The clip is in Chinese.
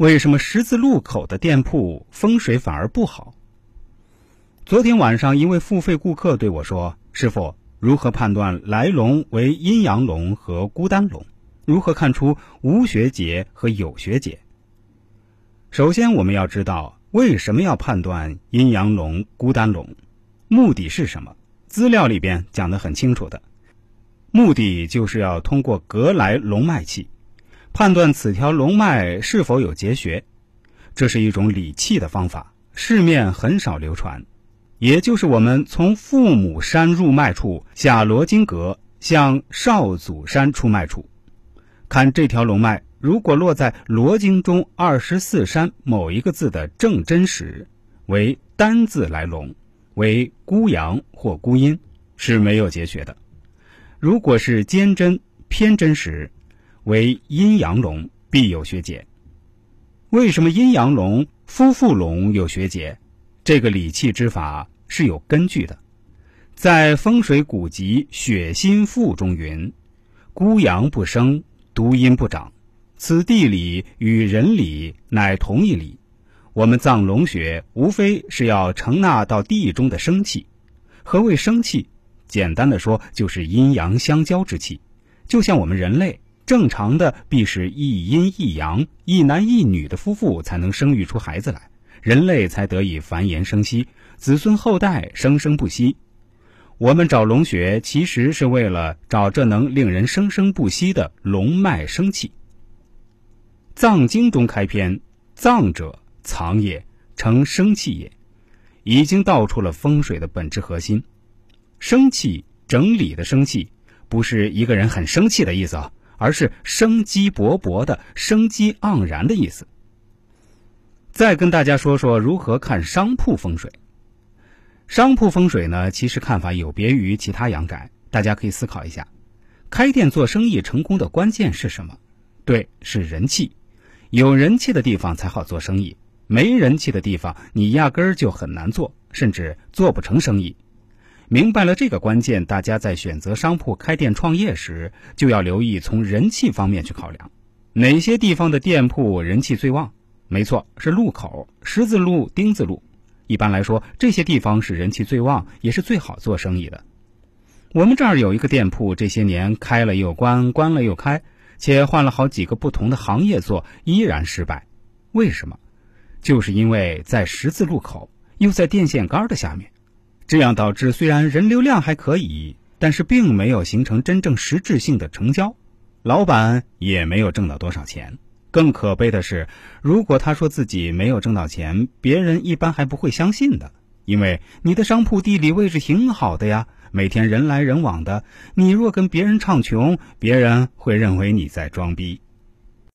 为什么十字路口的店铺风水反而不好？昨天晚上，一位付费顾客对我说：“师傅，如何判断来龙为阴阳龙和孤单龙？如何看出无学姐和有学姐？”首先，我们要知道为什么要判断阴阳龙、孤单龙，目的是什么？资料里边讲的很清楚的，目的就是要通过隔来龙脉气，判断此条龙脉是否有结穴。这是一种理气的方法，市面很少流传。也就是我们从父母山入脉处下罗经阁，向少祖山出脉处，看这条龙脉，如果落在罗经中二十四山某一个字的正真时，为单字来龙，为孤阳或孤阴，是没有结穴的；如果是尖针偏真时，为阴阳龙，必有血解。为什么阴阳龙、夫妇龙有血解？这个理气之法是有根据的，在风水古籍《血心赋》中云：“孤阳不生，独阴不长，此地理与人理乃同一理。我们藏龙穴无非是要承纳到地中的生气。何谓生气？简单的说，就是阴阳相交之气。就像我们人类正常的，必是一阴一阳、一男一女的夫妇才能生育出孩子来。”人类才得以繁衍生息，子孙后代生生不息。我们找龙穴，其实是为了找这能令人生生不息的龙脉生气。藏经中开篇：“藏者，藏也，成生气也。”已经道出了风水的本质核心。生气，整理的生气，不是一个人很生气的意思啊，而是生机勃勃的、生机盎然的意思。再跟大家说说如何看商铺风水。商铺风水呢，其实看法有别于其他阳宅，大家可以思考一下：开店做生意成功的关键是什么？对，是人气。有人气的地方才好做生意，没人气的地方，你压根儿就很难做，甚至做不成生意。明白了这个关键，大家在选择商铺开店创业时，就要留意从人气方面去考量，哪些地方的店铺人气最旺。没错，是路口、十字路、丁字路。一般来说，这些地方是人气最旺，也是最好做生意的。我们这儿有一个店铺，这些年开了又关，关了又开，且换了好几个不同的行业做，依然失败。为什么？就是因为在十字路口，又在电线杆的下面，这样导致虽然人流量还可以，但是并没有形成真正实质性的成交，老板也没有挣到多少钱。更可悲的是，如果他说自己没有挣到钱，别人一般还不会相信的。因为你的商铺地理位置挺好的呀，每天人来人往的。你若跟别人唱穷，别人会认为你在装逼。